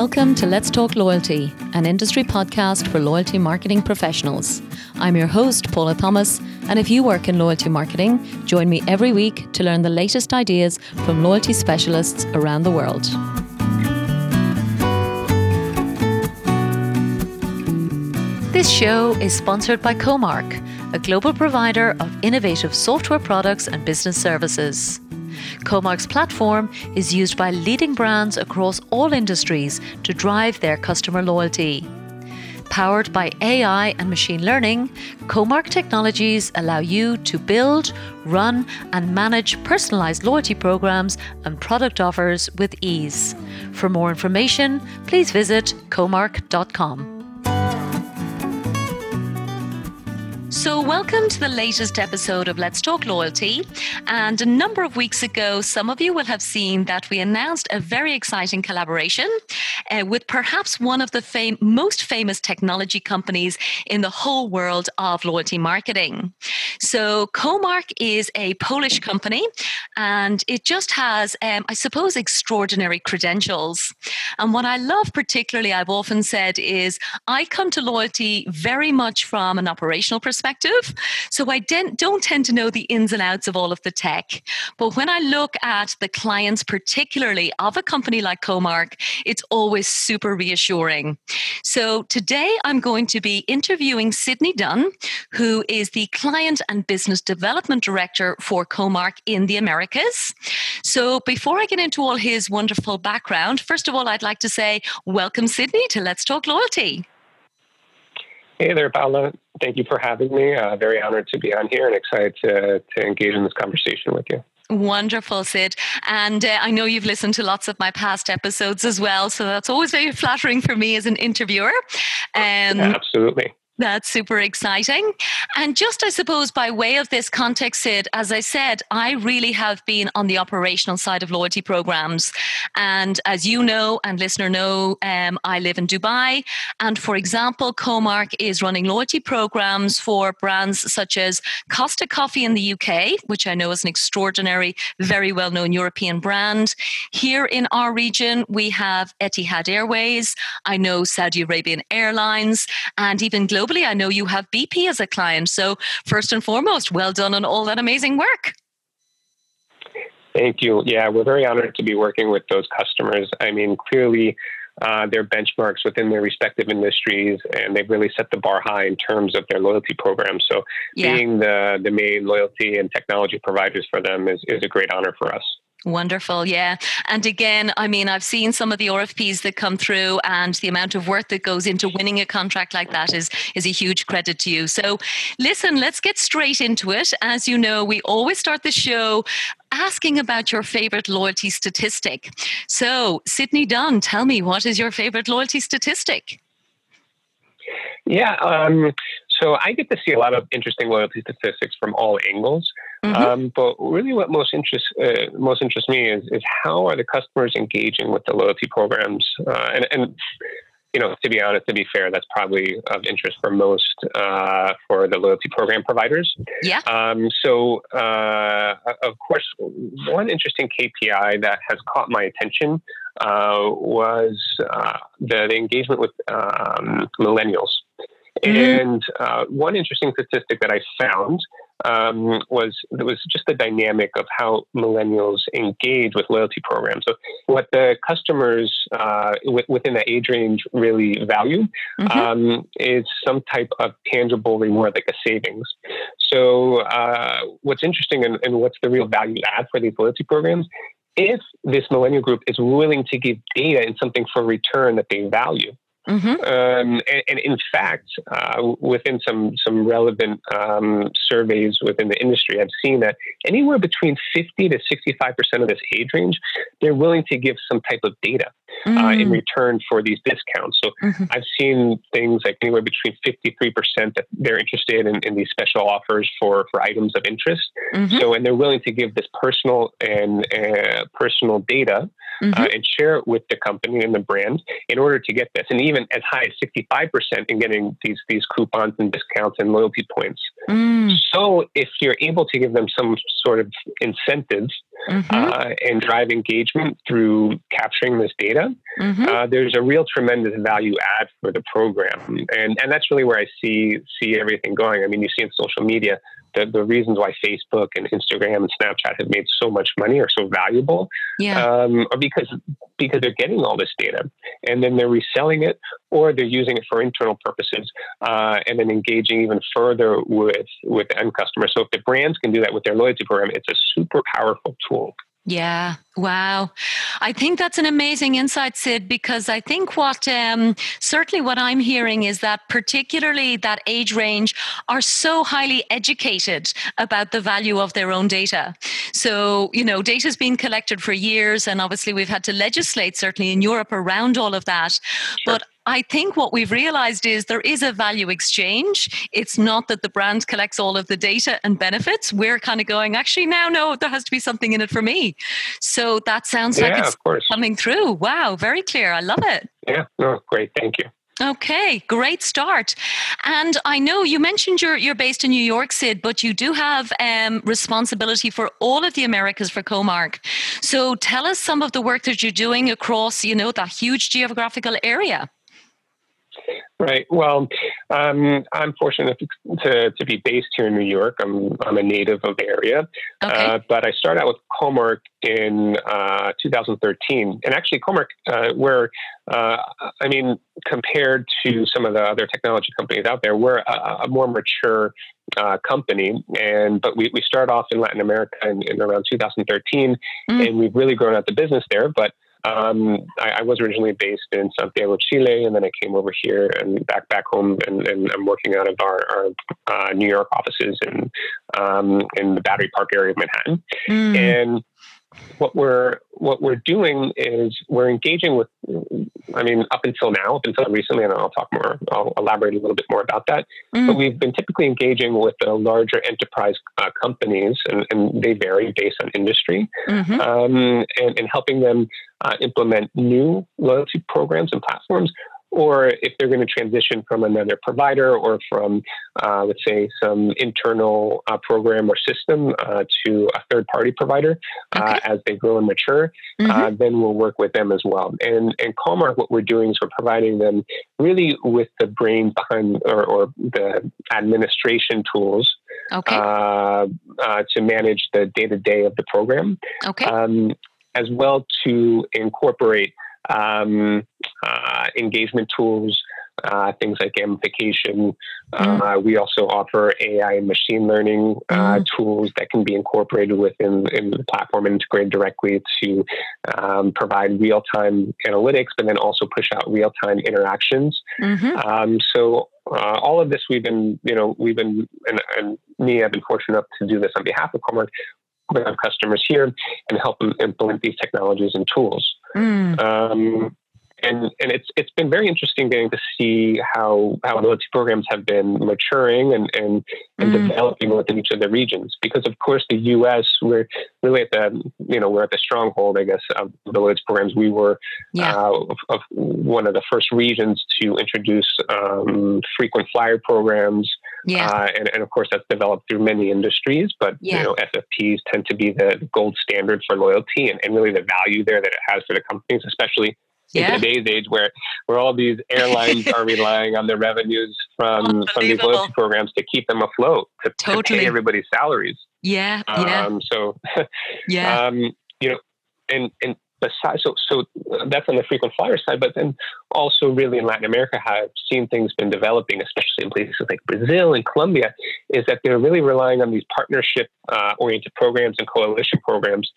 Welcome to Let's Talk Loyalty, an industry podcast for loyalty marketing professionals. I'm your host, Paula Thomas, and if you work in loyalty marketing, join me every week to learn the latest ideas from loyalty specialists around the world. This show is sponsored by Comarch, a global provider of innovative software products and business services. Comarch's platform is used by leading brands across all industries to drive their customer loyalty. Powered by AI and machine learning, Comarch technologies allow you to build, run, and manage personalized loyalty programs and product offers with ease. For more information, please visit comarch.com. So, welcome to the latest episode of Let's Talk Loyalty. And a number of weeks ago, some of you will have seen that we announced a very exciting collaboration uh, with perhaps one of the fam- most famous technology companies in the whole world of loyalty marketing. So, Comarch is a Polish company and it just has, um, I suppose, extraordinary credentials. And what I love particularly, I've often said, is I come to loyalty very much from an operational perspective perspective. So I don't tend to know the ins and outs of all of the tech. But when I look at the clients, particularly of a company like Comarch, it's always super reassuring. So today I'm going to be interviewing Sydney Dunn, who is the Client and Business Development Director for Comarch in the Americas. So before I get into all his wonderful background, first of all, I'd like to say welcome, Sydney, to Let's Talk Loyalty. Hey there, Paula. Thank you for having me. Uh, very honored to be on here and excited to, to engage in this conversation with you. Wonderful, Sid. And uh, I know you've listened to lots of my past episodes as well. So that's always very flattering for me as an interviewer. Um, Absolutely. That's super exciting. And just, I suppose, by way of this context, Sid, as I said, I really have been on the operational side of loyalty programs. And as you know, and listener know, um, I live in Dubai. And for example, Comark is running loyalty programs for brands such as Costa Coffee in the UK, which I know is an extraordinary, very well known European brand. Here in our region, we have Etihad Airways. I know Saudi Arabian Airlines and even Global globally. I know you have BP as a client. So, first and foremost, well done on all that amazing work. Thank you. Yeah, we're very honored to be working with those customers. I mean, clearly, uh, they're benchmarks within their respective industries, and they've really set the bar high in terms of their loyalty program. So, yeah. being the the main loyalty and technology providers for them is, is a great honor for us. Wonderful, yeah. And again, I mean, I've seen some of the RFPs that come through, and the amount of work that goes into winning a contract like that is is a huge credit to you. So, listen, let's get straight into it. As you know, we always start the show asking about your favorite loyalty statistic. So, Sydney Dunn, tell me what is your favorite loyalty statistic? Yeah, um, so I get to see a lot of interesting loyalty statistics from all angles. Mm-hmm. Um, but really, what most interests uh, most interests me is is how are the customers engaging with the loyalty programs? Uh, and, and you know, to be honest, to be fair, that's probably of interest for most uh, for the loyalty program providers. Yeah. Um, so, uh, of course, one interesting KPI that has caught my attention uh, was uh, the, the, engagement with um, millennials. Mm-hmm. And uh, one interesting statistic that I found um, was it was just the dynamic of how millennials engage with loyalty programs. So, what the customers uh, w- within that age range really value mm-hmm. um, is some type of tangible reward, like a savings. So, uh, what's interesting and, and what's the real value add for these loyalty programs if this millennial group is willing to give data and something for return that they value. Mm-hmm. Um, and, and, in fact, uh, within some some relevant um, surveys within the industry, I've seen that anywhere between 50 to 65 percent of this age range, they're willing to give some type of data mm-hmm. uh, in mm. return for these discounts. So mm-hmm. I've seen things like anywhere between 53 percent that they're interested in, in, these special offers for for items of interest. Mm-hmm. So and they're willing to give this personal and uh, personal data mm-hmm. uh, and share it with the company and the brand in order to get this, and even as high as sixty-five percent in getting these these coupons and discounts and loyalty points. Mm. So if you're able to give them some sort of incentives mm-hmm. uh, and drive engagement through capturing this data, mm-hmm. uh, there's a real tremendous value add for the program, and and that's really where I see see everything going. I mean, you see in social media the, the reasons why Facebook and Instagram and Snapchat have made so much money are so valuable yeah. um, are because because they're getting all this data and then they're reselling it or they're using it for internal purposes uh, and then engaging even further with with the end customer. So if the brands can do that with their loyalty program, it's a super powerful tool. Yeah. Wow. I think that's an amazing insight, Sid, because I think what um, certainly what I'm hearing is that particularly that age range are so highly educated about the value of their own data. So, you know, data has been collected for years, and obviously we've had to legislate, certainly in Europe, around all of that. Sure. But I think what we've realized is there is a value exchange. It's not that the brand collects all of the data and benefits. We're kind of going, actually, now, no, there has to be something in it for me. So that sounds yeah, like it's coming through. Wow, very clear. I love it. Yeah, no, great. Thank you. Okay, great start. And I know you mentioned you're you're based in New York, Sid, but you do have um, responsibility for all of the Americas for Comarch. So tell us some of the work that you're doing across, you know, that huge geographical area. Right. Well, um, I'm fortunate to, to be based here in New York. I'm, I'm a native of the area. Okay. Uh, but I started out with Comarch in uh, 2013. And actually, Comarch, uh, where, uh, I mean, compared to some of the other technology companies out there, we're a, a more mature uh, company. And but we, we started off in Latin America in, in around 2013, mm. and we've really grown out the business there. But um, I, I, was originally based in Santiago, Chile, and then I came over here and back back home, and, and I'm working out of our, our uh, New York offices in um, in the Battery Park area of Manhattan. Mm. And what we're what we're doing is we're engaging with i mean up until now up until recently and i'll talk more i'll elaborate a little bit more about that mm. but we've been typically engaging with the larger enterprise uh, companies and, and, they vary based on industry mm-hmm. um, and, and, helping them uh, implement new loyalty programs and platforms or if they're going to transition from another provider or from, uh, let's say, some internal uh, program or system uh, to a third party provider uh, okay. as they grow and mature, uh, mm-hmm. then we'll work with them as well. And, and Comarch, what we're doing is we're providing them really with the brain behind or, or the administration tools okay. Uh, to manage the day to day of the program. Okay. Um, as well to incorporate um, uh, engagement tools, uh, things like gamification. Mm. Uh, we also offer AI and machine learning uh, mm. tools that can be incorporated within in the platform and integrated directly to um, provide real time analytics, but then also push out real time interactions. Mm-hmm. Um, so uh, all of this we've been, you know, we've been, and, and me, I've been fortunate enough to do this on behalf of Comarch with our customers here and help them implement these technologies and tools. Mm. Um, and and it's it's been very interesting getting to see how how loyalty programs have been maturing and and, and mm. developing within each of the regions. Because of course the U.S. we're really at the you know we're at the stronghold I guess of the loyalty programs. We were yeah. uh, of, of, one of the first regions to introduce um, frequent flyer programs. Yeah. Uh, and, and of course that's developed through many industries, but yeah. you know FFPs tend to be the gold standard for loyalty and, and really the value there that it has for the companies, especially yeah. in today's age where where all these airlines are relying on the revenues from from these loyalty programs to keep them afloat to, totally. to pay everybody's salaries. Yeah, yeah. Um, so, yeah, um, you know, and and besides, so so that's on the frequent flyer side, but then also really in Latin America, I've seen things been developing, especially in places like Brazil and Colombia, is that they're really relying on these partnership uh, oriented programs and coalition programs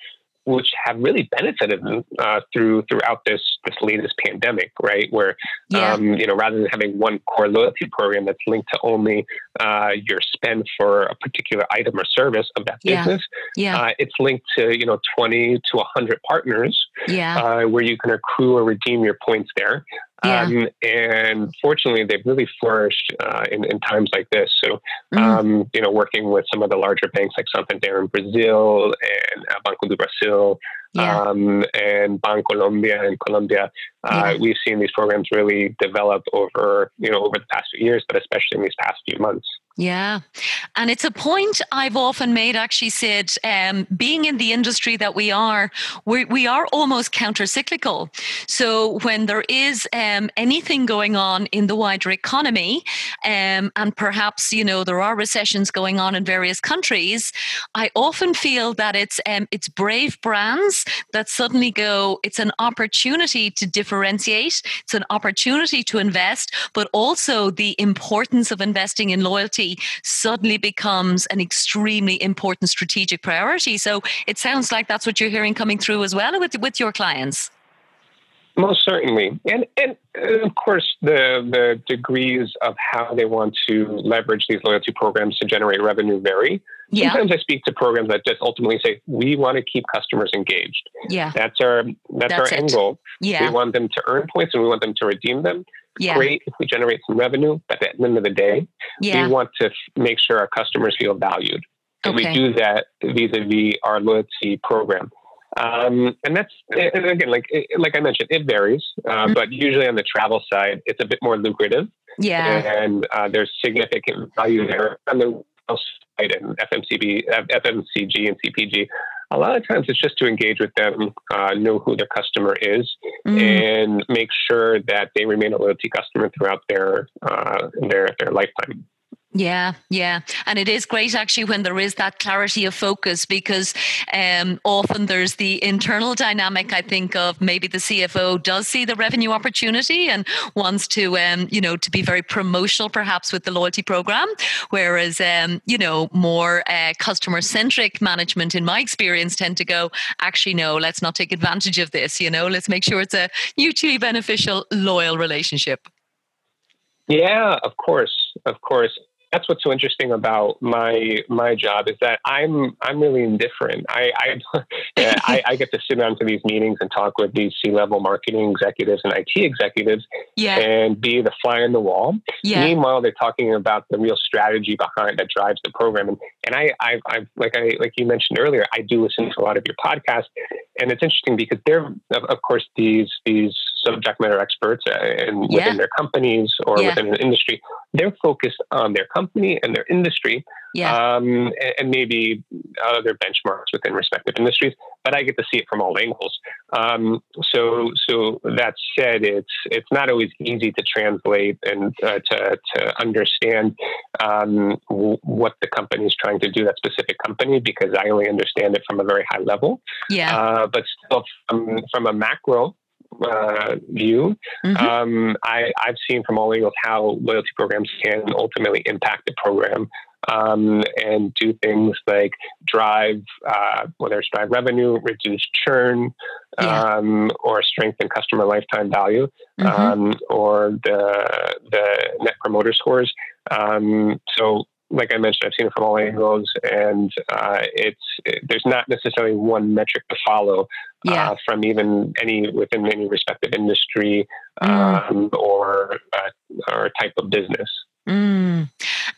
which have really benefited them uh, through throughout this this latest pandemic, right? Where yeah. um, you know rather than having one core loyalty program that's linked to only uh, your spend for a particular item or service of that business, yeah. Uh, it's linked to you know twenty to hundred partners, yeah. Uh, where you can accrue or redeem your points there. Yeah. Um, and fortunately, they've really flourished uh, in, in, times like this. So, mm. um, you know, working with some of the larger banks like Santander in Brazil and uh, Banco do Brasil yeah. um, and Bancolombia in Colombia. Uh, yeah. We've seen these programs really develop over, you know, over the past few years, but especially in these past few months. Yeah. And it's a point I've often made, actually, Sid, um, being in the industry that we are, we, we are almost counter cyclical. So when there is um, anything going on in the wider economy, um, and perhaps, you know, there are recessions going on in various countries, I often feel that it's, um, it's brave brands that suddenly go, it's an opportunity to differentiate, it's an opportunity to invest, but also the importance of investing in loyalty suddenly becomes an extremely important strategic priority. So it sounds like that's what you're hearing coming through as well with, with your clients. Most certainly, and and uh, of course the the degrees of how they want to leverage these loyalty programs to generate revenue vary. Yeah. Sometimes I speak to programs that just ultimately say we want to keep customers engaged. Yeah, that's our that's, that's our it. end goal. Yeah, we want them to earn points and we want them to redeem them yeah. great if we generate some revenue, but at the end of the day, yeah. we want to f- make sure our customers feel valued. And okay. we do that vis-a-vis our loyalty program. Um, and that's and again, like like I mentioned, it varies, uh, mm-hmm. but usually on the travel side, it's a bit more lucrative. Yeah, and uh, there's significant value there. On the side and FMCB, FMCG, and CPG, a lot of times it's just to engage with them, uh, know who their customer is, mm. and make sure that they remain a loyalty customer throughout their uh, their their lifetime. Yeah, yeah. And it is great actually when there is that clarity of focus because um, often there's the internal dynamic, I think, of maybe the CFO does see the revenue opportunity and wants to, um, you know, to be very promotional perhaps with the loyalty program. Whereas, um, you know, more uh, customer centric management, in my experience, tend to go, actually, no, let's not take advantage of this. You know, let's make sure it's a mutually beneficial, loyal relationship. Yeah, of course, of course that's what's so interesting about my my job is that I'm I'm really indifferent. I I, I, I get to sit down to these meetings and talk with these C level marketing executives and IT executives, yeah. and be the fly on the wall. Yeah. Meanwhile, they're talking about the real strategy behind that drives the program. And and I I I like I like you mentioned earlier, I do listen to a lot of your podcasts, and it's interesting because they're of, of course these these subject matter experts uh, and yeah. within their companies or yeah. within the industry, they're focused on their company and their industry, yeah. um, and, and, maybe other benchmarks within respective industries. But I get to see it from all angles. Um, so, so that said, it's it's not always easy to translate and uh, to to understand um, w- what the company is trying to do. That specific company, because I only understand it from a very high level. Yeah. Uh, but still, from, from a macro uh, view. Mm-hmm. Um, I, have seen from all angles how loyalty programs can ultimately impact the program um, and do things like drive, uh, whether it's drive revenue, reduce churn, yeah. um, or strengthen customer lifetime value, mm-hmm. Um, or the the net promoter scores. Um, so like I mentioned, I've seen it from all angles, and uh, it's it, there's not necessarily one metric to follow yeah. uh, from even any within any respective industry mm. um, or uh, or type of business. Mm.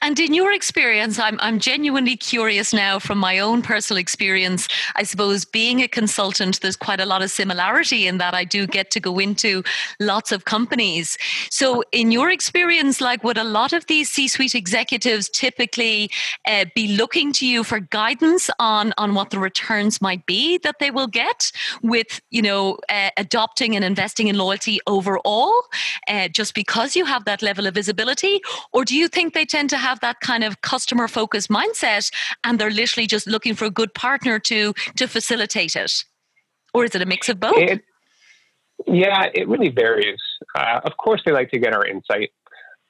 And in your experience, I'm, I'm genuinely curious now from my own personal experience. I suppose being a consultant, there's quite a lot of similarity in that I do get to go into lots of companies. So, in your experience, like would a lot of these C suite executives typically uh, be looking to you for guidance on, on what the returns might be that they will get with, you know, uh, adopting and investing in loyalty overall, uh, just because you have that level of visibility? Or do you think they tend to have that kind of customer focused mindset and they're literally just looking for a good partner to to facilitate it? Or is it a mix of both? It, yeah, it really varies. Uh, of course, they like to get our insight,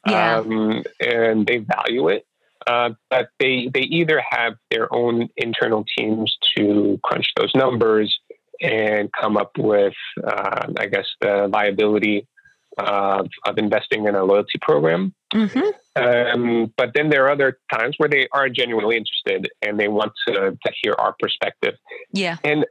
yeah. um, and they value it. Uh, but they they either have their own internal teams to crunch those numbers and come up with, uh, I guess, the viability of, of investing in a loyalty program. Mm-hmm. Um, but then there are other times where they are genuinely interested and they want to, to hear our perspective. Yeah. And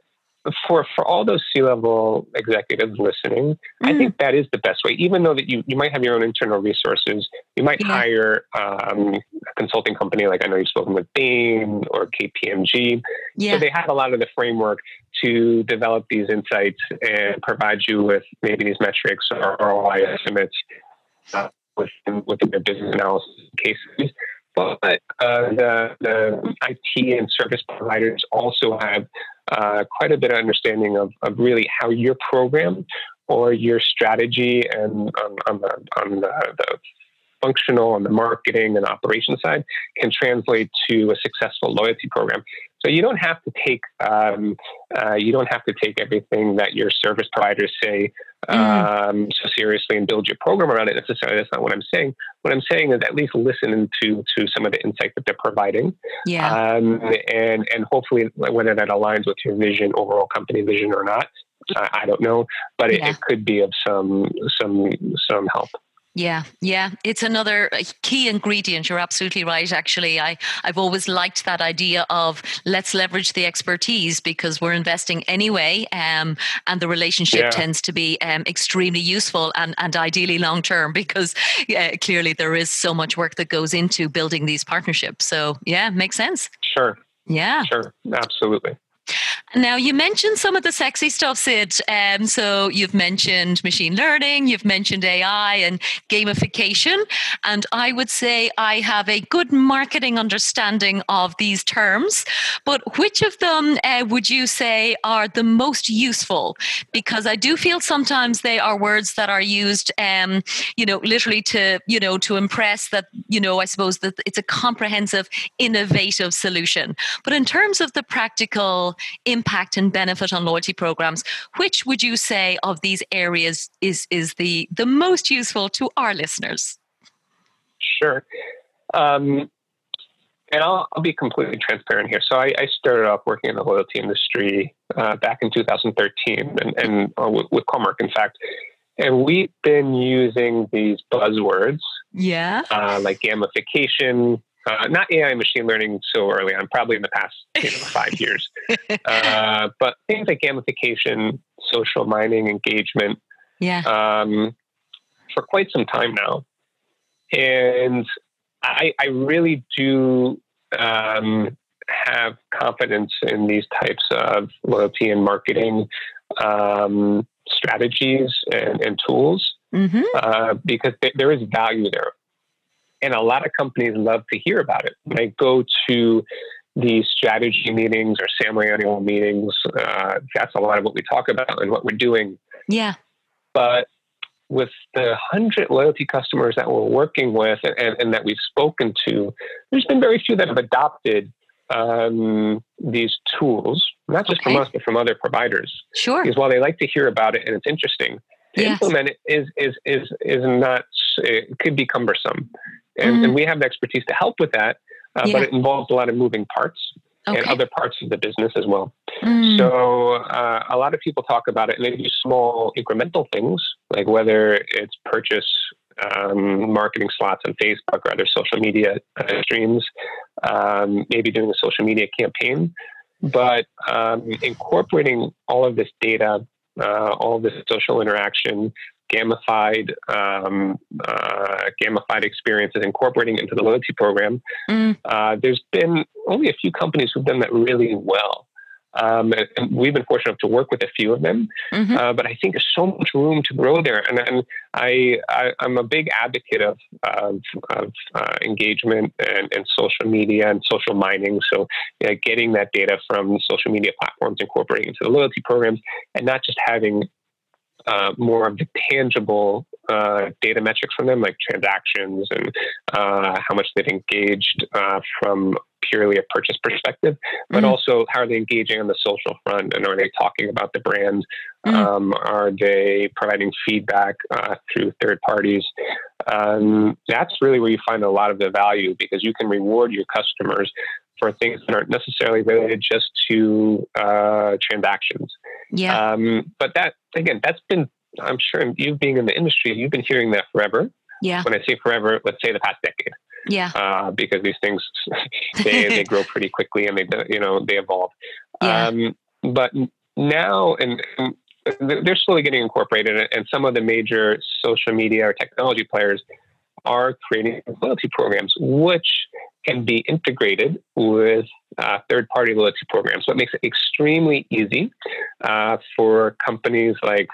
for for all those C-level executives listening, mm. I think that is the best way. Even though that you you might have your own internal resources, you might yeah. hire um, a consulting company like I know you've spoken with Bain or KPMG. Yeah. So they have a lot of the framework to develop these insights and provide you with maybe these metrics or ROI estimates uh, within within their business analysis cases. But uh, the, the IT and service providers also have uh, quite a bit of understanding of, of really how your program or your strategy and on, on the, on the, the functional on the marketing and operation side can translate to a successful loyalty program. So you don't have to take um, uh, you don't have to take everything that your service providers say mm. um, so seriously and build your program around it necessarily. That's not what I'm saying. What I'm saying is at least listen to to some of the insight that they're providing, yeah, um, and and hopefully whether that aligns with your vision, overall company vision or not, I, I don't know, but it, yeah. it could be of some some some help. Yeah, yeah, it's another uh, key ingredient. You're absolutely right. Actually, I I've always liked that idea of let's leverage the expertise because we're investing anyway, um, and the relationship yeah. tends to be um, extremely useful and and ideally long term because yeah, clearly there is so much work that goes into building these partnerships. So yeah, makes sense. Sure. Yeah. Sure. Absolutely. Now, you mentioned some of the sexy stuff, Sid. Um, so, you've mentioned machine learning, you've mentioned AI and gamification. And I would say I have a good marketing understanding of these terms. But which of them uh, would you say are the most useful? Because I do feel sometimes they are words that are used, um, you know, literally to, you know, to impress that, you know, I suppose that it's a comprehensive, innovative solution. But in terms of the practical, impact and benefit on loyalty programs. Which would you say of these areas is, is the, the most useful to our listeners? Sure. Um, and I'll, I'll, be completely transparent here. So I, I, started off working in the loyalty industry uh, back in 2013 and, and uh, with, with Comarch, in fact. And we've been using these buzzwords, yeah, uh, like gamification, uh, not AI machine learning so early on, probably in the past you know, five years. Uh, but things like gamification, social mining, engagement, yeah, um, for quite some time now, and I, I really do um, have confidence in these types of loyalty and marketing um, strategies and, and tools mm-hmm. uh, because th- there is value there and a lot of companies love to hear about it. When I go to these strategy meetings or annual meetings, uh, that's a lot of what we talk about and what we're doing. Yeah. But with the 100 loyalty customers that we're working with and, and, that we've spoken to, there's been very few that have adopted um, these tools, not just okay. from us, but from other providers. Sure. Because while they like to hear about it and it's interesting, to yes. implement it is, is, is, is not, it could be cumbersome and, mm-hmm. and we have the expertise to help with that. Uh, yeah. But it involves a lot of moving parts okay. and other parts of the business as well. Mm. So uh, a lot of people talk about it, and they do small incremental things, like whether it's purchase um, marketing slots on Facebook or other social media uh, streams, um, maybe doing a social media campaign. But um, incorporating all of this data, uh, all of this social interaction, gamified um, uh, gamified experiences incorporating into the loyalty program. Mm. Uh, there's been only a few companies who've done that really well. Um, and we've been fortunate to work with a few of them, mm-hmm. uh, but I think there's so much room to grow there. And, and I, I, am a big advocate of, of, of uh, engagement and, and, social media and social mining. So, you know, getting that data from social media platforms, incorporating into the loyalty programs, and not just having uh, more of the tangible uh, data metrics from them, like transactions and uh, how much they've engaged uh, from purely a purchase perspective, but mm-hmm. also how are they engaging on the social front and are they talking about the brand? Mm-hmm. Um, are they providing feedback uh, through third parties? Um, that's really where you find a lot of the value because you can reward your customers for things that aren't necessarily related just to uh, transactions. Yeah. Um, but that again, that's been I'm sure you being in the industry, you've been hearing that forever. Yeah. When I say forever, let's say the past decade. Yeah. Uh, because these things they they grow pretty quickly and they you know they evolve. Yeah. Um, but now, and, and, they're slowly getting incorporated, and some of the major social media or technology players are creating loyalty programs, which can be integrated with uh, third party loyalty programs. So it makes it extremely easy uh, for companies like,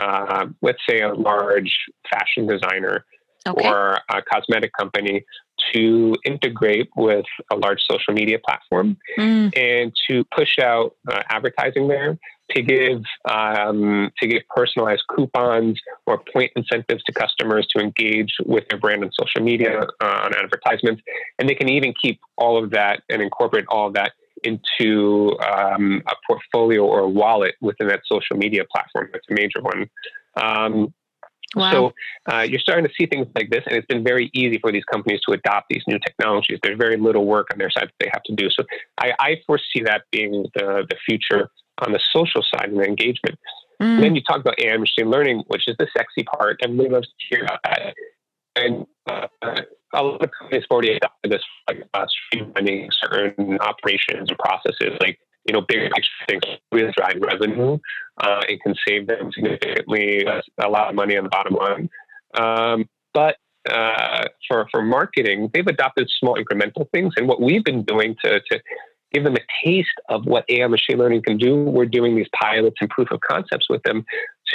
uh, let's say, a large fashion designer okay. or a cosmetic company to integrate with a large social media platform mm. and to push out uh, advertising there to give um, to give personalized coupons or point incentives to customers to engage with their brand on social media uh, on advertisements, and they can even keep all of that and incorporate all of that into um, a portfolio or a wallet within that social media platform. That's a major one. Um, Wow. So uh, you're starting to see things like this, and it's been very easy for these companies to adopt these new technologies. There's very little work on their side that they have to do. So I, I foresee that being the, the future on the social side and the engagement. Mm. then you talk about AI machine learning, which is the sexy part. Everybody loves to hear about that. And uh, a lot of companies have already adopted this, like uh, streamlining certain operations and processes, like you know, bigger picture things really drive revenue uh, and can save them significantly a lot of money on the bottom line. Um, but uh, for for marketing, they've adopted small incremental things, and what we've been doing to to give them a taste of what AI machine learning can do. We're doing these pilots and proof of concepts with them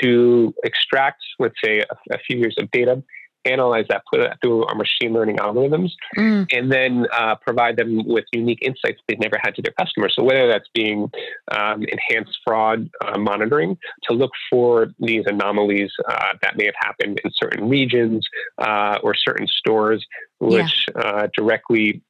to extract, let's say, a, a few years of data analyze that, put it through our machine learning algorithms, mm. and then uh, provide them with unique insights they've never had to their customers. So whether that's being um, enhanced fraud uh, monitoring to look for these anomalies uh, that may have happened in certain regions uh, or certain stores, which yeah. Uh, directly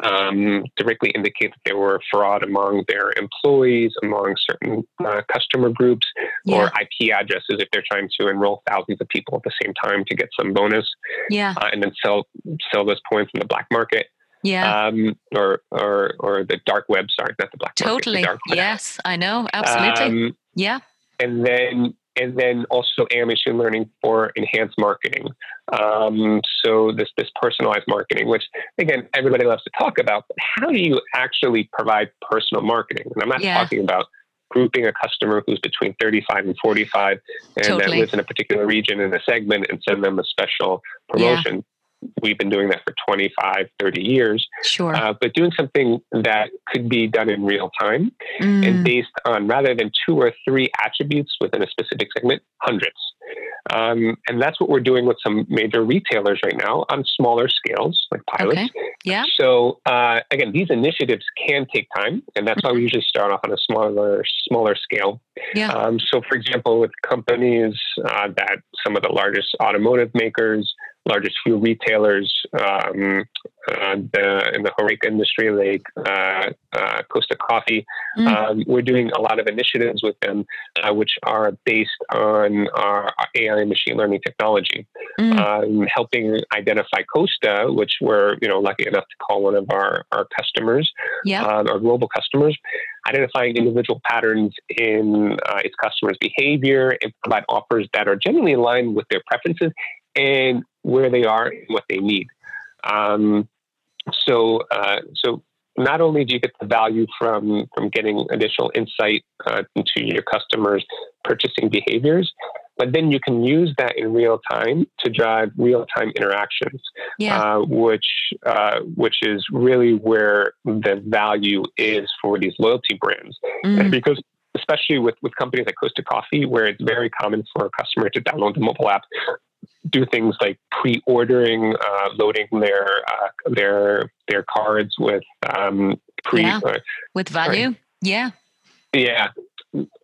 um, directly indicate that there were fraud among their employees, among certain uh, customer groups, yeah. or IP addresses if they're trying to enroll thousands of people at the same time to get some bonus, yeah, uh, and then sell sell those points in the black market. Yeah. Um, or or or the dark web. Sorry, not the black totally. market. Totally. Yes, I know. Absolutely. Um, yeah. And then and then also AI machine learning for enhanced marketing. Um, so this this personalized marketing, which again everybody loves to talk about, but how do you actually provide personal marketing? And I'm not yeah. talking about grouping a customer who's between 35 and 45 and totally. that lives in a particular region in a segment and send them a special promotion. We've been doing that for 25 30 years. Sure. Uh, but doing something that could be done in real time mm. and based on rather than two or three attributes within a specific segment hundreds. Um, and that's what we're doing with some major retailers right now on smaller scales like pilots. Okay. yeah. So uh, again these initiatives can take time and that's why we usually start off on a smaller smaller scale. Yeah. Um, so for example with companies uh, that some of the largest automotive makers largest fuel retailers um, uh, the, in the Horeca industry, like uh, uh, Costa Coffee. Mm. Um, we're doing a lot of initiatives with them, uh, which are based on our AI and machine learning technology, mm. um, helping identify Costa, which we're you know lucky enough to call one of our our customers, yeah. Um, our global customers, identifying individual patterns in uh, its customers' behavior and provide offers that are generally in line with their preferences and where they are and what they need. Um, so, uh, so not only do you get the value from from getting additional insight uh, into your customers' purchasing behaviors, but then you can use that in real time to drive real time interactions, yeah. uh, which uh, which is really where the value is for these loyalty brands, mm. because especially with, with companies like Costa Coffee, where it's very common for a customer to download the mobile app, do things like pre-ordering, uh, loading their uh, their their cards with um, pre yeah. uh, with value. Yeah, yeah,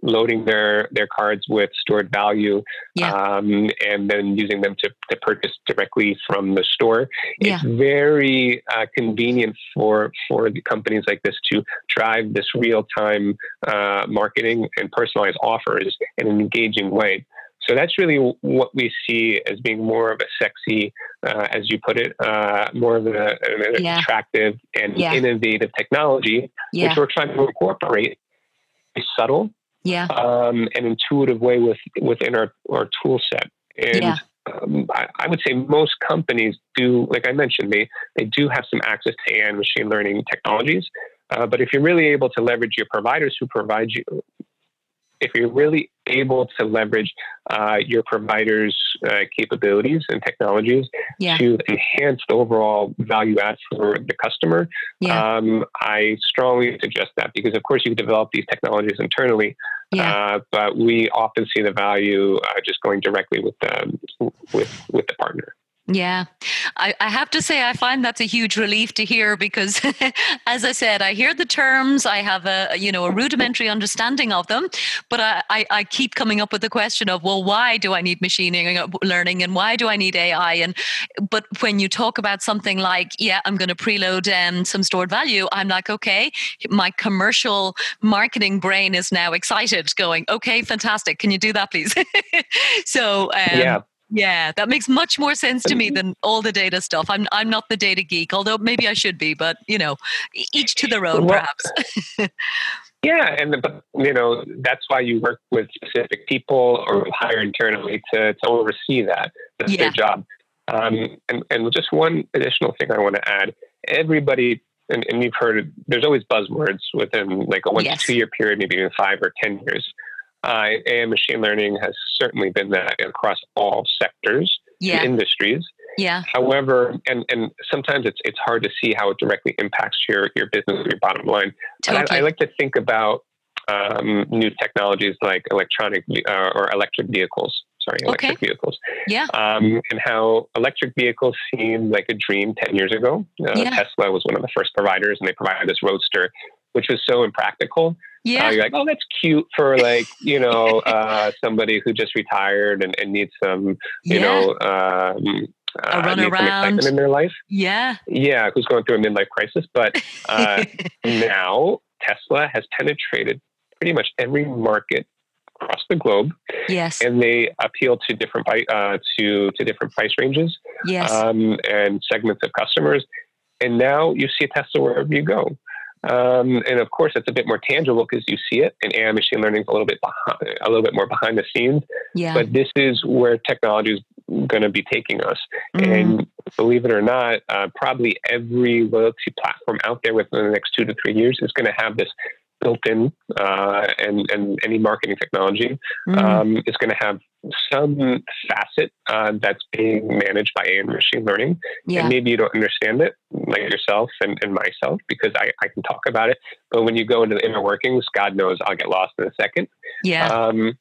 loading their their cards with stored value, yeah. um, and then using them to, to purchase directly from the store. Yeah. It's very uh, convenient for for the companies like this to drive this real time uh, marketing and personalized offers in an engaging way. So that's really what we see as being more of a sexy, uh, as you put it, uh, more of a, an yeah. attractive and yeah. innovative technology, yeah. which we're trying to incorporate a subtle yeah. um, and intuitive way with, within our, our tool set. And um, I, I, would say most companies do, like I mentioned, they, they do have some access to AI and machine learning technologies. Uh, but if you're really able to leverage your providers who provide you if you're really able to leverage uh, your provider's uh, capabilities and technologies yeah. to enhance the overall value add for the customer, yeah. um, I strongly suggest that because, of course, you can develop these technologies internally, yeah. Uh, but we often see the value uh, just going directly with the with with the partner. Yeah, I, I, have to say, I find that's a huge relief to hear because, as I said, I hear the terms, I have a you know a rudimentary understanding of them, but I, I, I keep coming up with the question of, well, why do I need machine learning and why do I need AI? And but when you talk about something like, yeah, I'm going to preload um, some stored value, I'm like, okay, my commercial marketing brain is now excited, going, okay, fantastic, can you do that, please? so um, yeah yeah, that makes much more sense to me than all the data stuff. I'm I'm not the data geek, although maybe I should be, but you know, each to their own, well, perhaps. yeah, and the, you know that's why you work with specific people or hire internally to to oversee that. That's yeah. their job. Um, and and just one additional thing I want to add: everybody. And, and you've heard there's always buzzwords within like a one yes. to two year period, maybe even five or ten years. Uh, and machine learning has certainly been that across all sectors yeah. and industries. Yeah. However, and, and sometimes it's it's hard to see how it directly impacts your your business, or your bottom line. Totally. I, I, like to think about um, new technologies like electronic uh, or electric vehicles. Sorry, electric okay. vehicles. Yeah. Um, and how electric vehicles seemed like a dream ten years ago. Uh, yeah. Tesla was one of the first providers, and they provided this roadster, which was so impractical. Yeah. Uh, you're like, oh, that's cute for like, you know, uh, somebody who just retired and, and needs some, you yeah. know, um, uh, run around. excitement in their life. Yeah. Yeah, who's going through a midlife crisis. But uh, now Tesla has penetrated pretty much every market across the globe. Yes. And they appeal to different uh, to to different price ranges. Yes. Um, and segments of customers. And now you see a Tesla wherever you go. Um, and of course, it's a bit more tangible because you see it, and AI machine learning is a little bit behind, a little bit more behind the scenes. Yeah. But this is where technology is going to be taking us. Mm-hmm. And believe it or not, uh, probably every loyalty platform out there within the next two to three years is going to have this built in, uh, and and any marketing technology mm. um, is going to have some facet uh, that's being managed by AI and machine learning. Yeah. And maybe you don't understand it, like yourself and, and myself, because I, I can talk about it. But when you go into the inner workings, God knows I'll get lost in a second. Yeah. Um,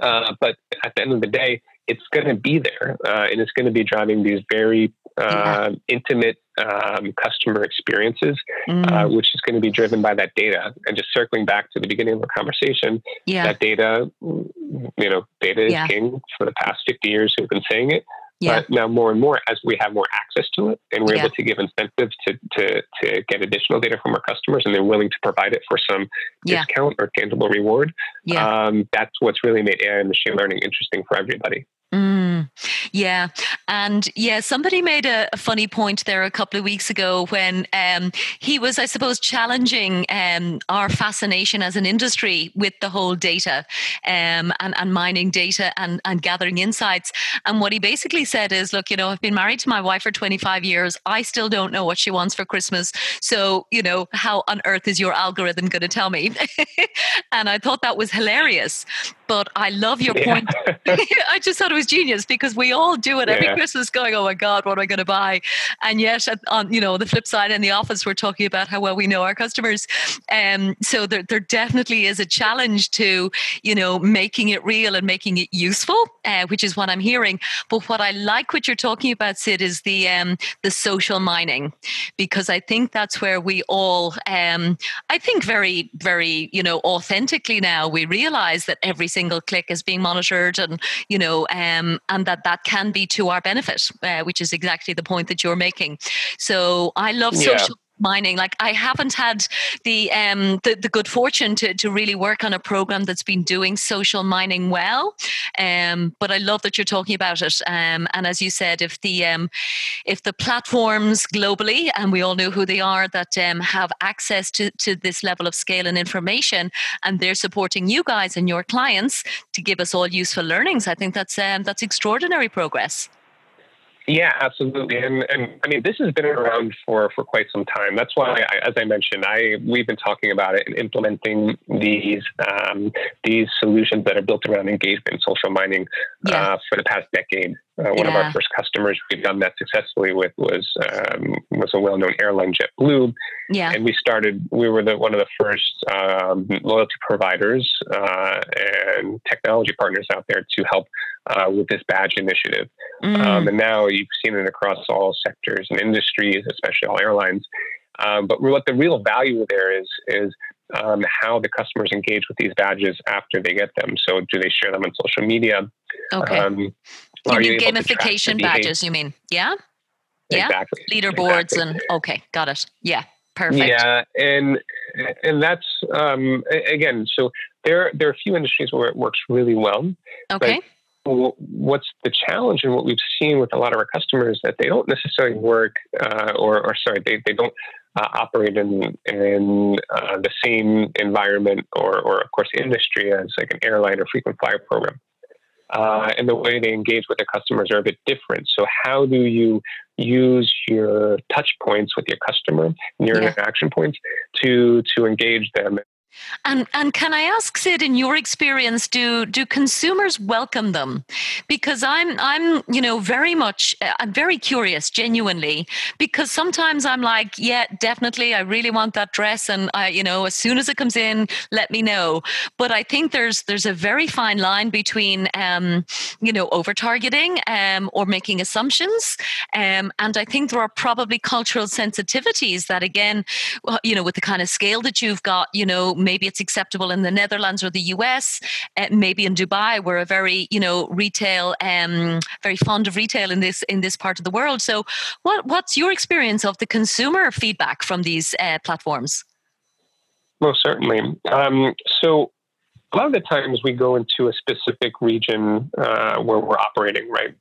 uh, but at the end of the day, it's going to be there, uh, and it's going to be driving these very uh, yeah. intimate um, customer experiences, mm. uh, which is going to be driven by that data. And just circling back to the beginning of our conversation, yeah. that data, you know, data is yeah. king for the past 50 years who've been saying it. Yeah. But now more and more, as we have more access to it, and we're yeah. able to give incentives to, to to get additional data from our customers, and they're willing to provide it for some yeah. discount or tangible reward. Um, that's what's really made AI and machine learning interesting for everybody. Mm, yeah. And yeah, somebody made a, a, funny point there a couple of weeks ago when um, he was, I suppose, challenging um, our fascination as an industry with the whole data um, and, and mining data and, and gathering insights. And what he basically said is look, you know, I've been married to my wife for 25 years. I still don't know what she wants for Christmas. So, you know, how on earth is your algorithm going to tell me? and I thought that was hilarious. But I love your yeah. point. I just thought it was genius because we all do it every. Christmas, going, "Oh my God, what am I going to buy?" And yet, on you know the flip side, in the office, we're talking about how well we know our customers. Um, so there, there definitely is a challenge to you know making it real and making it useful, uh, which is what I'm hearing. But what I like what you're talking about, Sid, is the um, the social mining, because I think that's where we all, um, I think, very, very, you know, authentically now we realize that every single click is being monitored and you know um, and that that can be to our benefit uh, which is exactly the point that you're making so i love yeah. social mining. Like I haven't had the um the, the good fortune to to really work on a program that's been doing social mining well. Um, but I love that you're talking about it. Um, and as you said, if the um, if the platforms globally, and we all know who they are, that um, have access to to this level of scale and information, and they're supporting you guys and your clients to give us all useful learnings, I think that's um, that's extraordinary progress. Yeah, absolutely, and and I mean this has been around for for quite some time. That's why, I, as I mentioned, I we've been talking about it and implementing these um, these solutions that are built around engagement, social mining, yeah. uh, for the past decade. Uh, one yeah. of our first customers we've done that successfully with was um, was a well-known airline, JetBlue. Yeah, and we started. We were the one of the first um, loyalty providers uh, and technology partners out there to help uh, with this badge initiative. Mm. Um, and now you've seen it across all sectors and industries, especially all airlines. Um, but what the real value there is is um, how the customers engage with these badges after they get them. So, do they share them on social media? Okay. You mean you gamification badges? You mean yeah? Yeah. Exactly. Leaderboards exactly. and okay, got it. Yeah. Perfect. Yeah, and and that's um, again. So there there are a few industries where it works really well. Okay. what's the challenge and what we've seen with a lot of our customers that they don't necessarily work uh, or, or sorry they, they don't uh, operate in in uh, the same environment or, or of course industry as like an airline or frequent flyer program. Uh, and the way they engage with their customers are a bit different. So, how do you use your touch points with your customer and your yeah. interaction points to to engage them and and can I ask Sid, in your experience, do do consumers welcome them? Because I'm I'm you know very much uh, I'm very curious, genuinely, because sometimes I'm like, yeah, definitely, I really want that dress, and I you know as soon as it comes in, let me know. But I think there's there's a very fine line between um, you know over targeting um, or making assumptions, um, and I think there are probably cultural sensitivities that again, you know, with the kind of scale that you've got, you know maybe it's acceptable in the Netherlands or the US, uh, maybe in Dubai. We're a very, you know, retail, um, very fond of retail in this in this part of the world. So, what what's your experience of the consumer feedback from these uh, platforms? Most certainly. Um, so, a lot of the times we go into a specific region uh, where we're operating, right?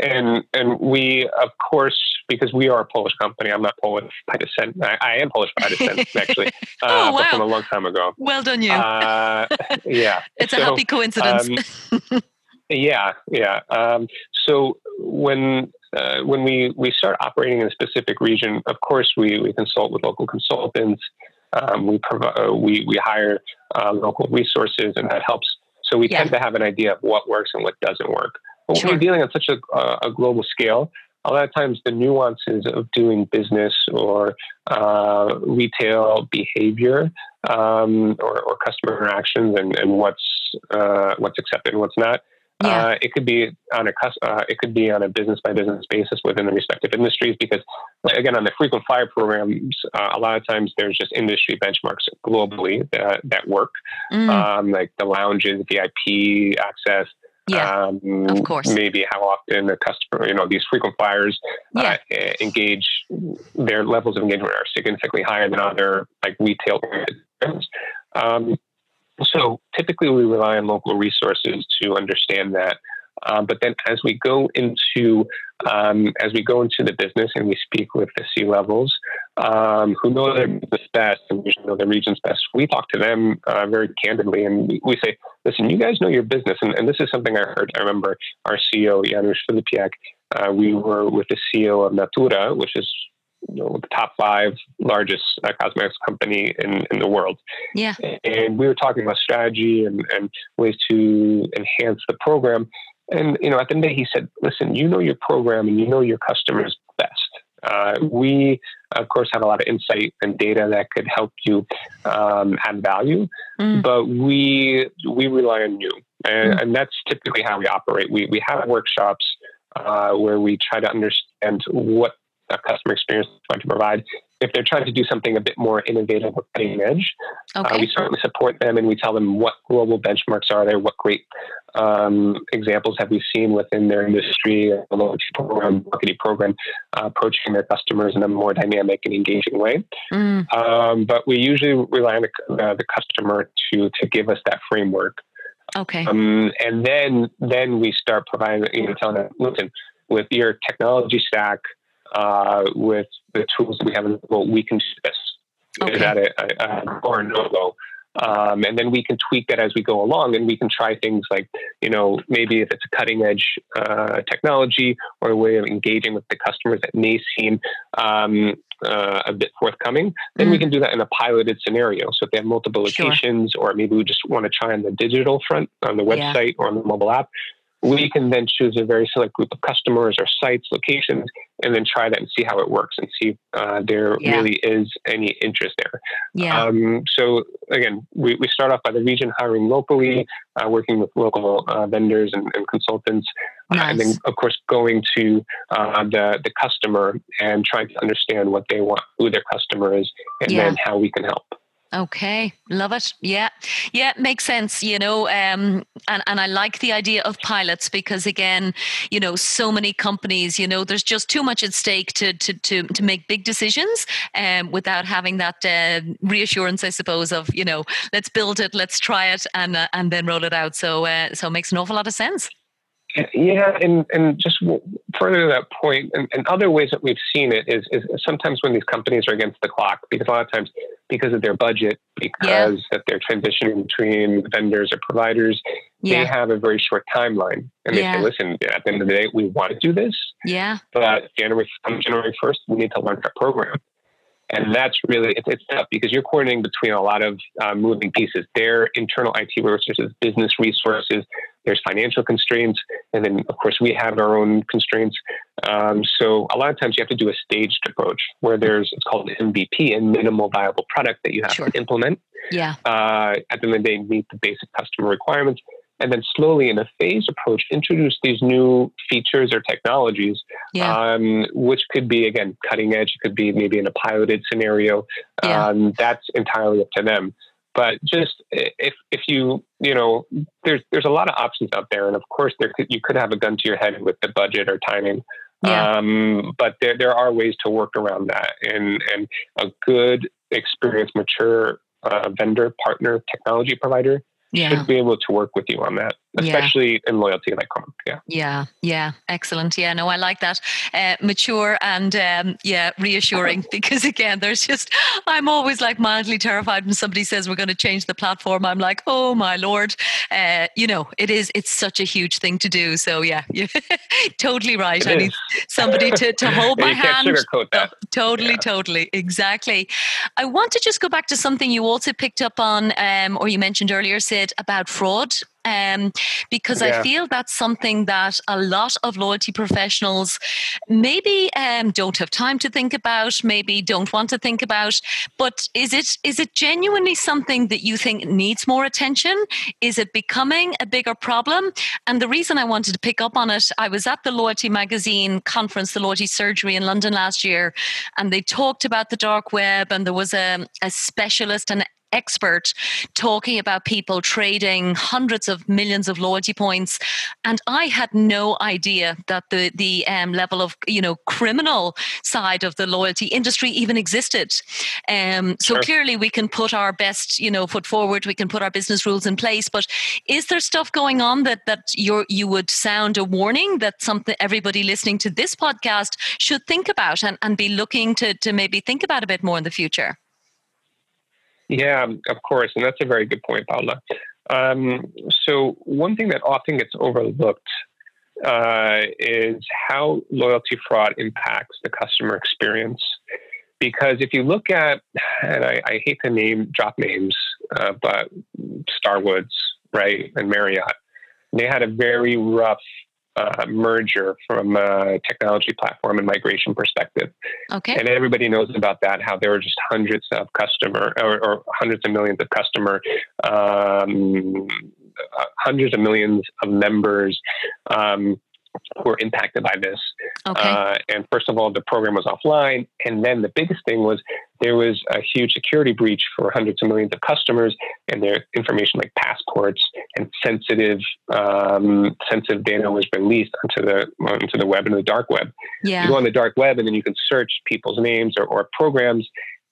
And and we, of course, because we are a Polish company. I'm not Polish by descent. I, I am Polish by descent, actually, uh, oh, wow. but from a long time ago. Well done, you. Uh, yeah, it's so, a happy coincidence. Um, yeah, yeah. Um, so when uh, when we we start operating in a specific region, of course, we we consult with local consultants. Um, we provide uh, we we hire uh, local resources, and that helps. So we yeah. tend to have an idea of what works and what doesn't work. But sure. when we're dealing on such a, a global scale, a lot of times the nuances of doing business or uh, retail behavior um, or, or, customer interactions and, and what's uh, what's accepted and what's not. Yeah. Uh, it could be on a uh, it could be on a business by business basis within the respective industries because again on the frequent flyer programs uh, a lot of times there's just industry benchmarks globally that, that work mm. um, like the lounges VIP access yeah, um, of course. Maybe how often the customer, you know, these frequent flyers uh, yeah. uh, engage, their levels of engagement are significantly higher than other like retail brands. Um, so typically we rely on local resources to understand that. Um, but then as we go into um, as we go into the business and we speak with the C levels um, who know their business best and know their regions best, we talk to them uh, very candidly and we, we, say, listen, you guys know your business. And, and, this is something I heard. I remember our CEO, Janusz Filipiak, uh, we were with the CEO of Natura, which is you know, the top five largest uh, cosmetics company in, in the world. Yeah. And we were talking about strategy and, and ways to enhance the program. And you know, at the end of the day, he said, "Listen, you know your program and you know your customers best. Uh, we, of course, have a lot of insight and data that could help you um, add value, mm. but we we rely on you, and, mm. and, that's typically how we operate. We we have workshops uh, where we try to understand what a customer experience is trying to provide. If they're trying to do something a bit more innovative or cutting edge, uh, okay. uh, we certainly support them and we tell them what global benchmarks are there, what great um, examples have we seen within their industry, a loyalty program, marketing program, uh, approaching their customers in a more dynamic and engaging way. Mm. Um, but we usually rely on the, uh, the customer to to give us that framework. Okay. Um, and then then we start providing, you know, telling them, listen, with your technology stack, uh, with the tools that we have available, we can do this. Okay. A, a, a or no go? Um, and then we can tweak that as we go along and we can try things like, you know, maybe if it's a cutting edge uh, technology or a way of engaging with the customers that may seem um, uh, a bit forthcoming, then mm. we can do that in a piloted scenario. So if they have multiple locations, sure. or maybe we just want to try on the digital front, on the website yeah. or on the mobile app, we can then choose a very select group of customers or sites, locations, and then try that and see how it works and see if uh, there yeah. really is any interest there. Yeah. Um, so again, we, we start off by the region hiring locally, uh, working with local uh, vendors and, and consultants, nice. Uh, and then of course going to uh, the the customer and trying to understand what they want, who their customer is, and yeah. then how we can help. Okay, love it. Yeah, yeah, makes sense. You know, um, and and I like the idea of pilots because again, you know, so many companies, you know, there's just too much at stake to to to to make big decisions, um, without having that uh, reassurance, I suppose, of you know, let's build it, let's try it, and uh, and then roll it out. So uh, so it makes an awful lot of sense. Yeah, and and just further to that point, and, and other ways that we've seen it is is sometimes when these companies are against the clock, because a lot of times because of their budget, because yeah. they're transitioning between vendors or providers, yeah. they have a very short timeline, and they yeah. say, "Listen, at the end of the day, we want to do this, yeah, but January January first, we need to launch our program." And that's really, it's, it's tough because you're coordinating between a lot of uh, moving pieces. Their internal IT resources, business resources, there's financial constraints. And then, of course, we have our own constraints. Um, so a lot of times you have to do a staged approach where there's, it's called MVP, a minimal viable product that you have sure. to implement. Yeah. Uh, at the end of the day, meet the basic customer requirements and then slowly in a phased approach introduce these new features or technologies yeah. um, which could be again cutting edge it could be maybe in a piloted scenario yeah. um, that's entirely up to them but just if if you you know there's there's a lot of options out there and of course there could, you could have a gun to your head with the budget or timing yeah. Um, but there, there are ways to work around that and and a good experienced mature uh, vendor partner technology provider yeah. should be able to work with you on that, especially yeah. in loyalty like Comarch. Yeah. Yeah. Yeah. Excellent. Yeah. No, I like that. Uh, mature and um, yeah, reassuring because again, there's just, I'm always like mildly terrified when somebody says we're going to change the platform. I'm like, oh my Lord. Uh, you know, it is, it's such a huge thing to do. So yeah, you're totally right. It I is. need somebody to, to hold my hand. that. totally, yeah. totally. Exactly. I want to just go back to something you also picked up on um, or you mentioned earlier, Sid about fraud um, because yeah. I feel that's something that a lot of loyalty professionals maybe um, don't have time to think about, maybe don't want to think about. But is it is it genuinely something that you think needs more attention? Is it becoming a bigger problem? And the reason I wanted to pick up on it, I was at the Loyalty Magazine conference, the Loyalty Surgery in London last year, and they talked about the dark web, and there was a, a specialist, an expert talking about people trading hundreds of millions of loyalty points. And i had no idea that the the um, level of you know criminal side of the loyalty industry even existed. Um, so sure. clearly we can put our best you know foot forward. We can put our business rules in place. But is there stuff going on that that you you would sound a warning that something everybody listening to this podcast should think about and, and be looking to to maybe think about a bit more in the future yeah, of course. And that's a very good point, Paula. Um, so, one thing that often gets overlooked uh, is how loyalty fraud impacts the customer experience. Because if you look at, and I, I hate to name drop names, uh, but Starwoods, right, and Marriott, they had a very rough uh, merger from a technology platform and migration perspective. Okay. And everybody knows about that, how there were just hundreds of customer or, or hundreds of millions of customer, um, hundreds of millions of members. Um, were impacted by this. Okay. Uh, and first of all, the program was offline. And then the biggest thing was there was a huge security breach for hundreds of millions of customers, and their information like passports and sensitive um, sensitive data was released onto the onto the web and the dark web. Yeah. You go on the dark web, and then you can search people's names or, or programs,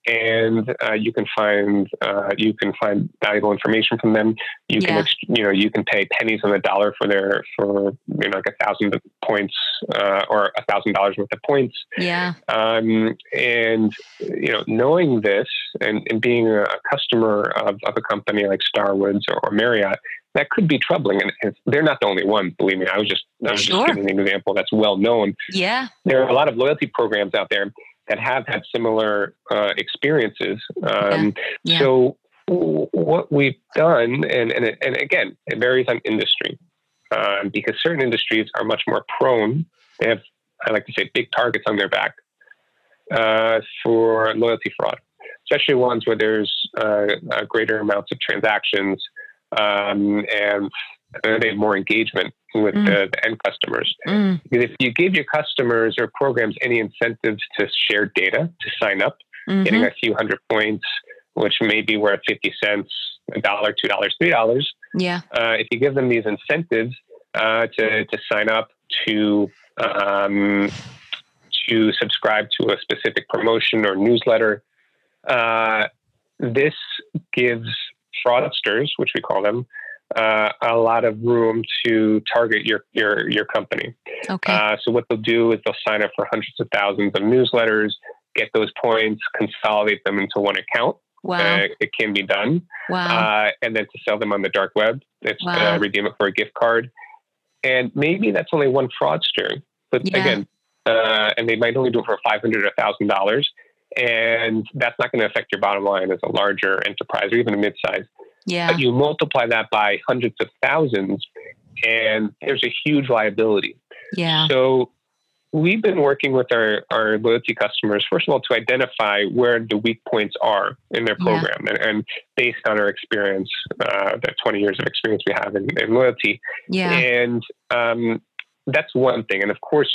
and uh, you can find uh, you can find valuable information from them. You yeah. can you know you can pay pennies on the dollar for their for you know like a thousand points uh, or a thousand dollars worth of points. Yeah. Um, and you know knowing this, and, and being a customer of, of a company like Starwoods or, or Marriott, that could be troubling. And they're not the only one, believe me. I was just, I was sure. just giving an example that's well known. Yeah. There are a lot of loyalty programs out there that have had similar uh, experiences. Um, yeah. Yeah. So what we've done, and, and, and again, it varies on industry um, because certain industries are much more prone. They have, I like to say, big targets on their back uh, for loyalty fraud, especially ones where there's uh, greater amounts of transactions um, and they have more engagement with mm. the, the, end customers. Mm. Because if you give your customers or programs any incentives to share data, to sign up, mm-hmm. getting a few hundred points, which may be worth 50 cents, a dollar, two dollars, three dollars. Yeah. Uh, if you give them these incentives uh, to, to sign up, to um, to subscribe to a specific promotion or newsletter, uh, this gives fraudsters, which we call them, uh, a lot of room to target your your your company. Okay. Uh, so what they'll do is they'll sign up for hundreds of thousands of newsletters, get those points, consolidate them into one account. Wow. Uh, it can be done. Wow. Uh, and then to sell them on the dark web, it's uh, wow. redeem it for a gift card. And maybe that's only one fraudster, but yeah. again, uh, and they might only do it for five hundred or thousand dollars, and that's not going to affect your bottom line as a larger enterprise or even a mid-size. Yeah. But you multiply that by hundreds of thousands, and there's a huge liability. Yeah. So we've been working with our, our loyalty customers, first of all, to identify where the weak points are in their program. Yeah. And, and, based on our experience, uh, the 20 years of experience we have in, in loyalty. Yeah. And um, that's one thing. And of course,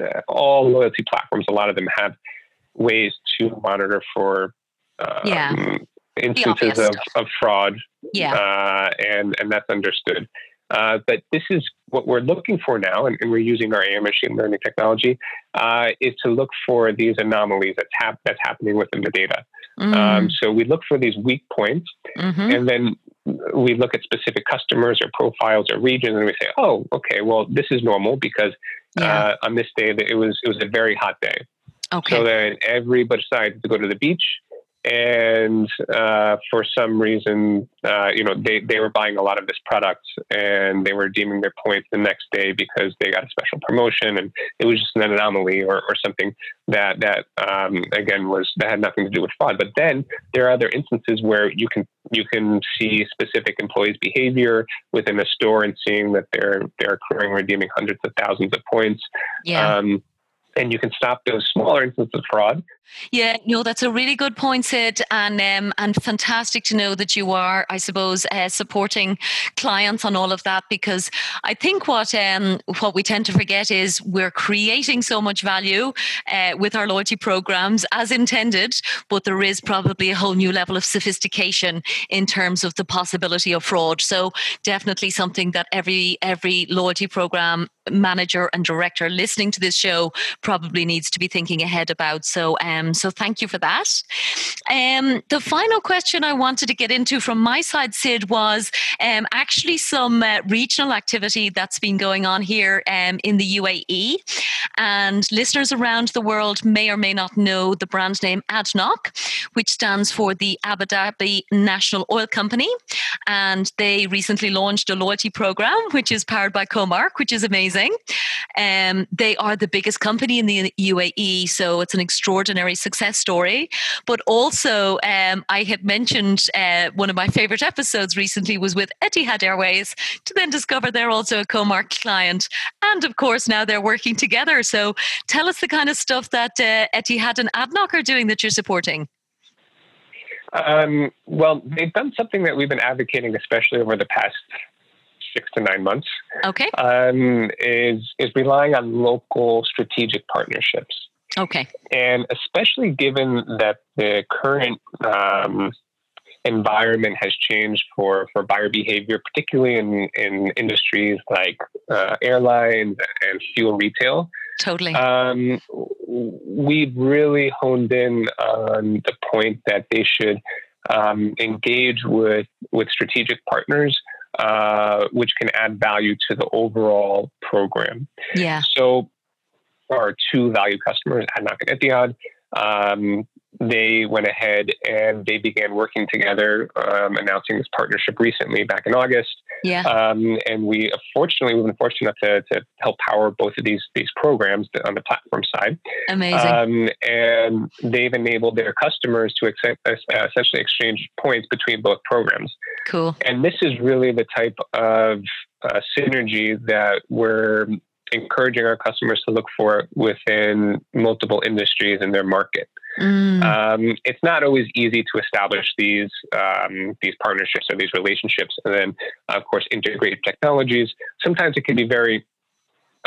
uh, all loyalty platforms, a lot of them have ways to monitor for um, yeah. Instances of, of fraud. Yeah. Uh, and, and that's understood. Uh, but this is what we're looking for now, and, and we're using our AI machine learning technology, uh, is to look for these anomalies that's, hap- that's happening within the data. Mm. Um, so we look for these weak points, mm-hmm. and then we look at specific customers or profiles or regions, and we say, "Oh, okay, well, this is normal because yeah. uh, on this day it was it was a very hot day." Okay. So then everybody decided to go to the beach, and uh, for some reason, uh, you know, they, they were buying a lot of this product and they were deeming their points the next day because they got a special promotion, and it was just an anomaly or, or something that that um, again was that had nothing to do with fraud. But then there are other instances where you can you can see specific employees' behavior within a store and seeing that they're they're accruing redeeming hundreds of thousands of points. Yeah. Um, and you can stop those smaller instances of fraud. Yeah, no, that's a really good point, Sid, and um, and fantastic to know that you are, I suppose, uh, supporting clients on all of that because I think what um, what we tend to forget is we're creating so much value uh, with our loyalty programs as intended, but there is probably a whole new level of sophistication in terms of the possibility of fraud. So definitely something that every every loyalty program manager and director listening to this show probably needs to be thinking ahead about. So. Um, so thank you for that. Um, the final question I wanted to get into from my side, Sid, was um, actually some uh, regional activity that's been going on here um, in the UAE. And listeners around the world may or may not know the brand name ADNOC, which stands for the Abu Dhabi National Oil Company. And they recently launched a loyalty program, which is powered by Comarch, which is amazing. Um, they are the biggest company in the UAE, so it's an extraordinary success story. But also, um, I had mentioned uh, one of my favorite episodes recently was with Etihad Airways to then discover they're also a Comarch client. And of course, now they're working together. So tell us the kind of stuff that uh, Etihad and ADNOC are doing that you're supporting. Um, well, they've done something that we've been advocating, especially over the past six to nine months. Okay. Um, is is relying on local strategic partnerships. Okay. And especially given that the current um, environment has changed for, for buyer behavior, particularly in, in industries like uh, airlines and fuel retail. Totally. Um, we've really honed in on the point that they should um, engage with, with strategic partners. Uh, which can add value to the overall program. Yeah. So our two value customers, ADNOC and Etihad. Um, they went ahead and they began working together, um, announcing this partnership recently back in August. Yeah. Um, and we, fortunately, we've been fortunate enough to, to help power both of these these programs on the platform side. Amazing. Um, and they've enabled their customers to accept, uh, essentially exchange points between both programs. Cool. And this is really the type of uh, synergy that we're encouraging our customers to look for within multiple industries in their market. Mm. Um, it's not always easy to establish these um, these partnerships or these relationships, and then of course integrate technologies. Sometimes it can be very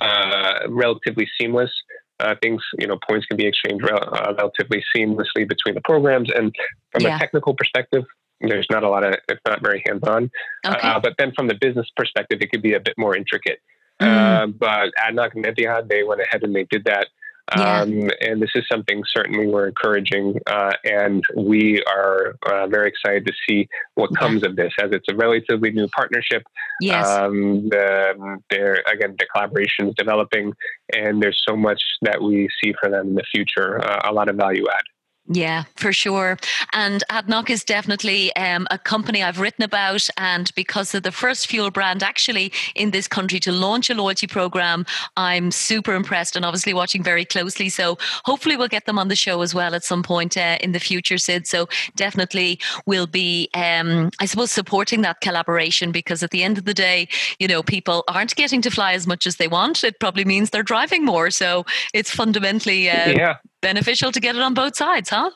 uh, relatively seamless. Uh, things, you know, points can be exchanged rel- uh, relatively seamlessly between the programs, and from Yeah. a technical perspective, there's not a lot of it's not very hands on. Okay. Uh, but then from the business perspective, it could be a bit more intricate. Mm. Uh, but ADNOC and Etihad, they went ahead and they did that. Yeah. Um, and this is something certainly we're encouraging, uh, and we are uh, very excited to see what Yeah. comes of this, as it's a relatively new partnership. yes. Um, the, they're, again, the collaboration is developing, and there's so much that we see for them in the future. Uh, a lot of value add. Yeah, for sure. And ADNOC is definitely um, a company I've written about. And because of the first fuel brand actually in this country to launch a loyalty program, I'm super impressed and obviously watching very closely. So hopefully we'll get them on the show as well at some point uh, in the future, Sid. So definitely we'll be, um, I suppose, supporting that collaboration because at the end of the day, you know, people aren't getting to fly as much as they want. It probably means they're driving more. So it's fundamentally uh, yeah. Beneficial to get it on both sides, huh?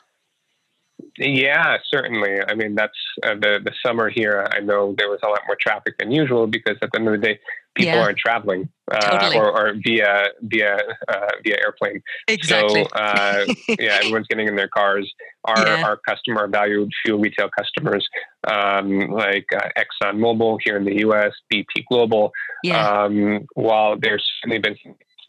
Yeah, certainly. I mean, that's uh, the the summer here. I know there was a lot more traffic than usual because at the end of the day, people Yeah. aren't traveling uh, Totally. or, or via via uh, via airplane. Exactly. So uh, yeah, everyone's getting in their cars. Our Yeah. our customer valued fuel retail customers um, like uh, Exxon Mobil here in the U.S., BP Global. yeah. Um, while there's certainly been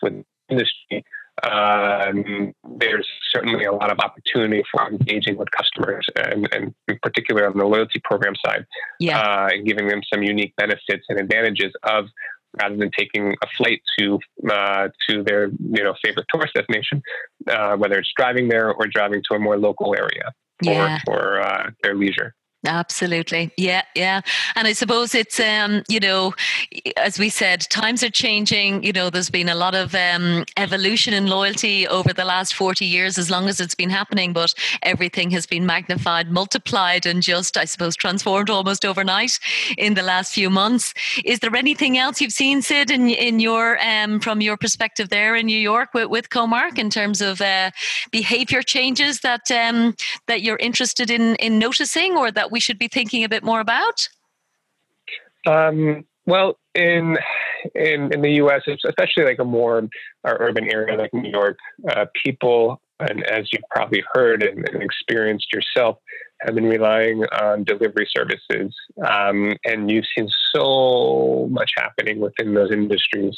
with industry, um, there's certainly a lot of opportunity for engaging with customers, and, and in particular on the loyalty program side, yeah. uh, and giving them some unique benefits and advantages of rather than taking a flight to uh, to their you know favorite tourist destination, uh, whether it's driving there or driving to a more local area for Yeah. for uh, their leisure. Absolutely. Yeah, yeah. And I suppose it's um, you know, as we said, times are changing. You know, there's been a lot of um evolution in loyalty over the last 40 years as long as it's been happening, but everything has been magnified, multiplied and just I suppose transformed almost overnight in the last few months. Is there anything else you've seen Sid in in your um from your perspective there in New York with, with Comarch in terms of uh, behavior changes that um that you're interested in in noticing or that we should be thinking a bit more about? Um, well, in in in the U.S., especially like a more urban area like New York, uh, people, and as you've probably heard and, and experienced yourself, have been relying on delivery services, um, and you've seen so much happening within those industries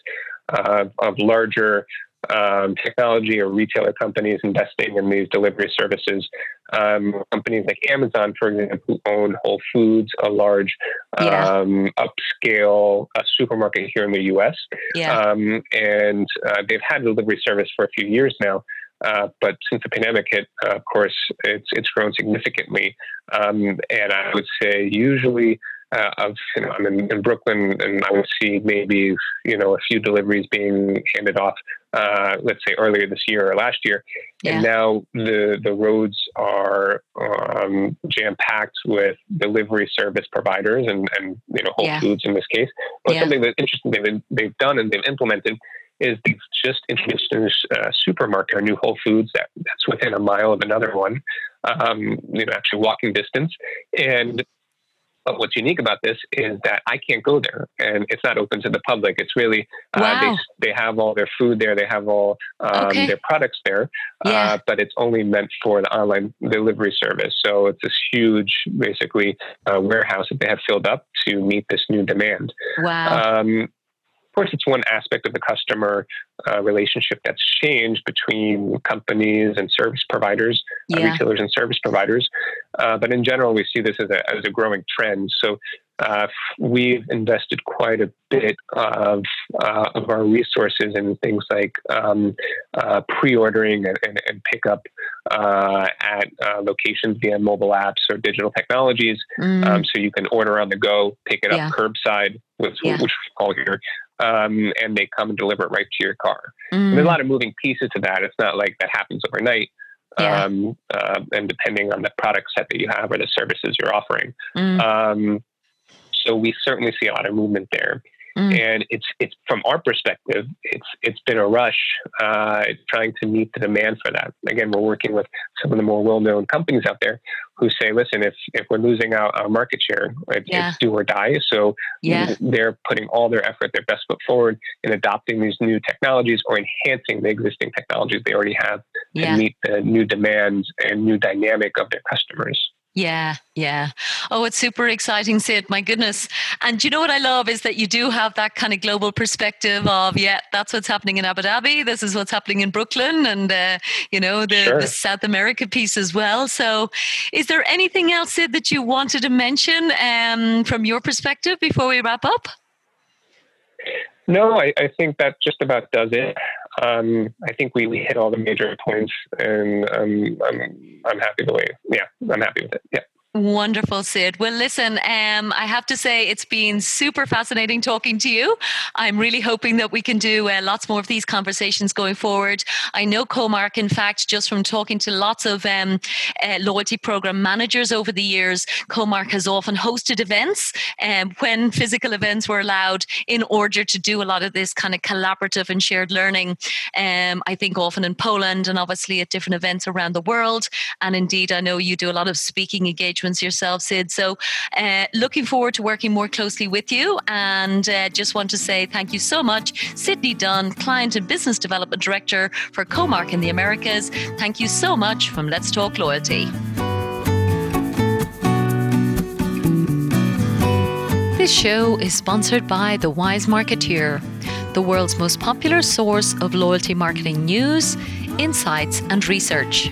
uh, of larger um, technology or retailer companies investing in these delivery services. Um, companies like Amazon, for example, who own Whole Foods, a large Yeah. um, upscale uh, supermarket here in the U.S. Yeah. Um, and uh, they've had delivery service for a few years now. Uh, but since the pandemic hit, uh, of course, it's it's grown significantly. Um, and I would say usually, uh, of you know, I'm in, in Brooklyn, and I would see maybe you know a few deliveries being handed off. Uh, let's say earlier this year or last year, and now the the roads are um, jam packed with delivery service providers and and you know Whole Yeah. Foods in this case. But Yeah. something that's interesting they've they've done and they've implemented is they've just introduced a new uh, supermarket, a new Whole Foods that, that's within a mile of another one, um, you know, actually walking distance. And but what's unique about this is that I can't go there, and it's not open to the public. It's really uh, Wow. they they have all their food there, they have all um, Okay. their products there, Yeah. uh, but it's only meant for the online delivery service. So it's this huge, basically, uh, warehouse that they have filled up to meet this new demand. wow. Um, course, it's one aspect of the customer uh, relationship that's changed between companies and service providers, uh, retailers and service providers. Uh, but in general, we see this as a, as a growing trend. So uh, we've invested quite a bit of, uh, of our resources in things like um, uh, pre-ordering and, and, and pickup uh, at uh, locations via mobile apps or digital technologies. Mm. Um, so you can order on the go, pick it yeah. up curbside, which, yeah. which we call here, um, and they come and deliver it right to your car. Mm. there's a lot of moving pieces to that. It's not like that happens overnight. Yeah. Um, uh, and depending on the product set that you have or the services you're offering. Mm. Um, so we certainly see a lot of movement there. Mm. And it's it's from our perspective, it's it's been a rush uh, trying to meet the demand for that. Again, we're working with some of the more well-known companies out there who say, "Listen, if if we're losing out our market share, it, yeah. it's do or die." So yeah. they're putting all their effort, their best foot forward in adopting these new technologies or enhancing the existing technologies they already have yeah. to meet the new demands and new dynamic of their customers. Yeah, yeah. Oh, it's super exciting, Sid. My goodness. And you know what I love is that you do have that kind of global perspective of, yeah, that's what's happening in Abu Dhabi. This is what's happening in Brooklyn and, uh, you know, the, sure. the, South America piece as well. So is there anything else, Sid, that you wanted to mention um, from your perspective before we wrap up? No, I, I, think that just about does it. Um, I think we, we hit all the major points, and um, I'm I'm happy the way. Yeah, I'm happy with it. Yeah. Wonderful, Sid. Well, listen, um, I have to say it's been super fascinating talking to you. I'm really hoping that we can do uh, lots more of these conversations going forward. I know Comarch, in fact, just from talking to lots of um, uh, loyalty program managers over the years, Comarch has often hosted events um, when physical events were allowed in order to do a lot of this kind of collaborative and shared learning. Um, I think often in Poland and obviously at different events around the world. And indeed, I know you do a lot of speaking engagement yourself, Sid. So, uh, looking forward to working more closely with you. And uh, just want to say thank you so much, Sydney Dunn, Client and Business Development Director for Comarch in the Americas. Thank you so much from Let's Talk Loyalty. This show is sponsored by The Wise Marketeer, the world's most popular source of loyalty marketing news, insights, and research.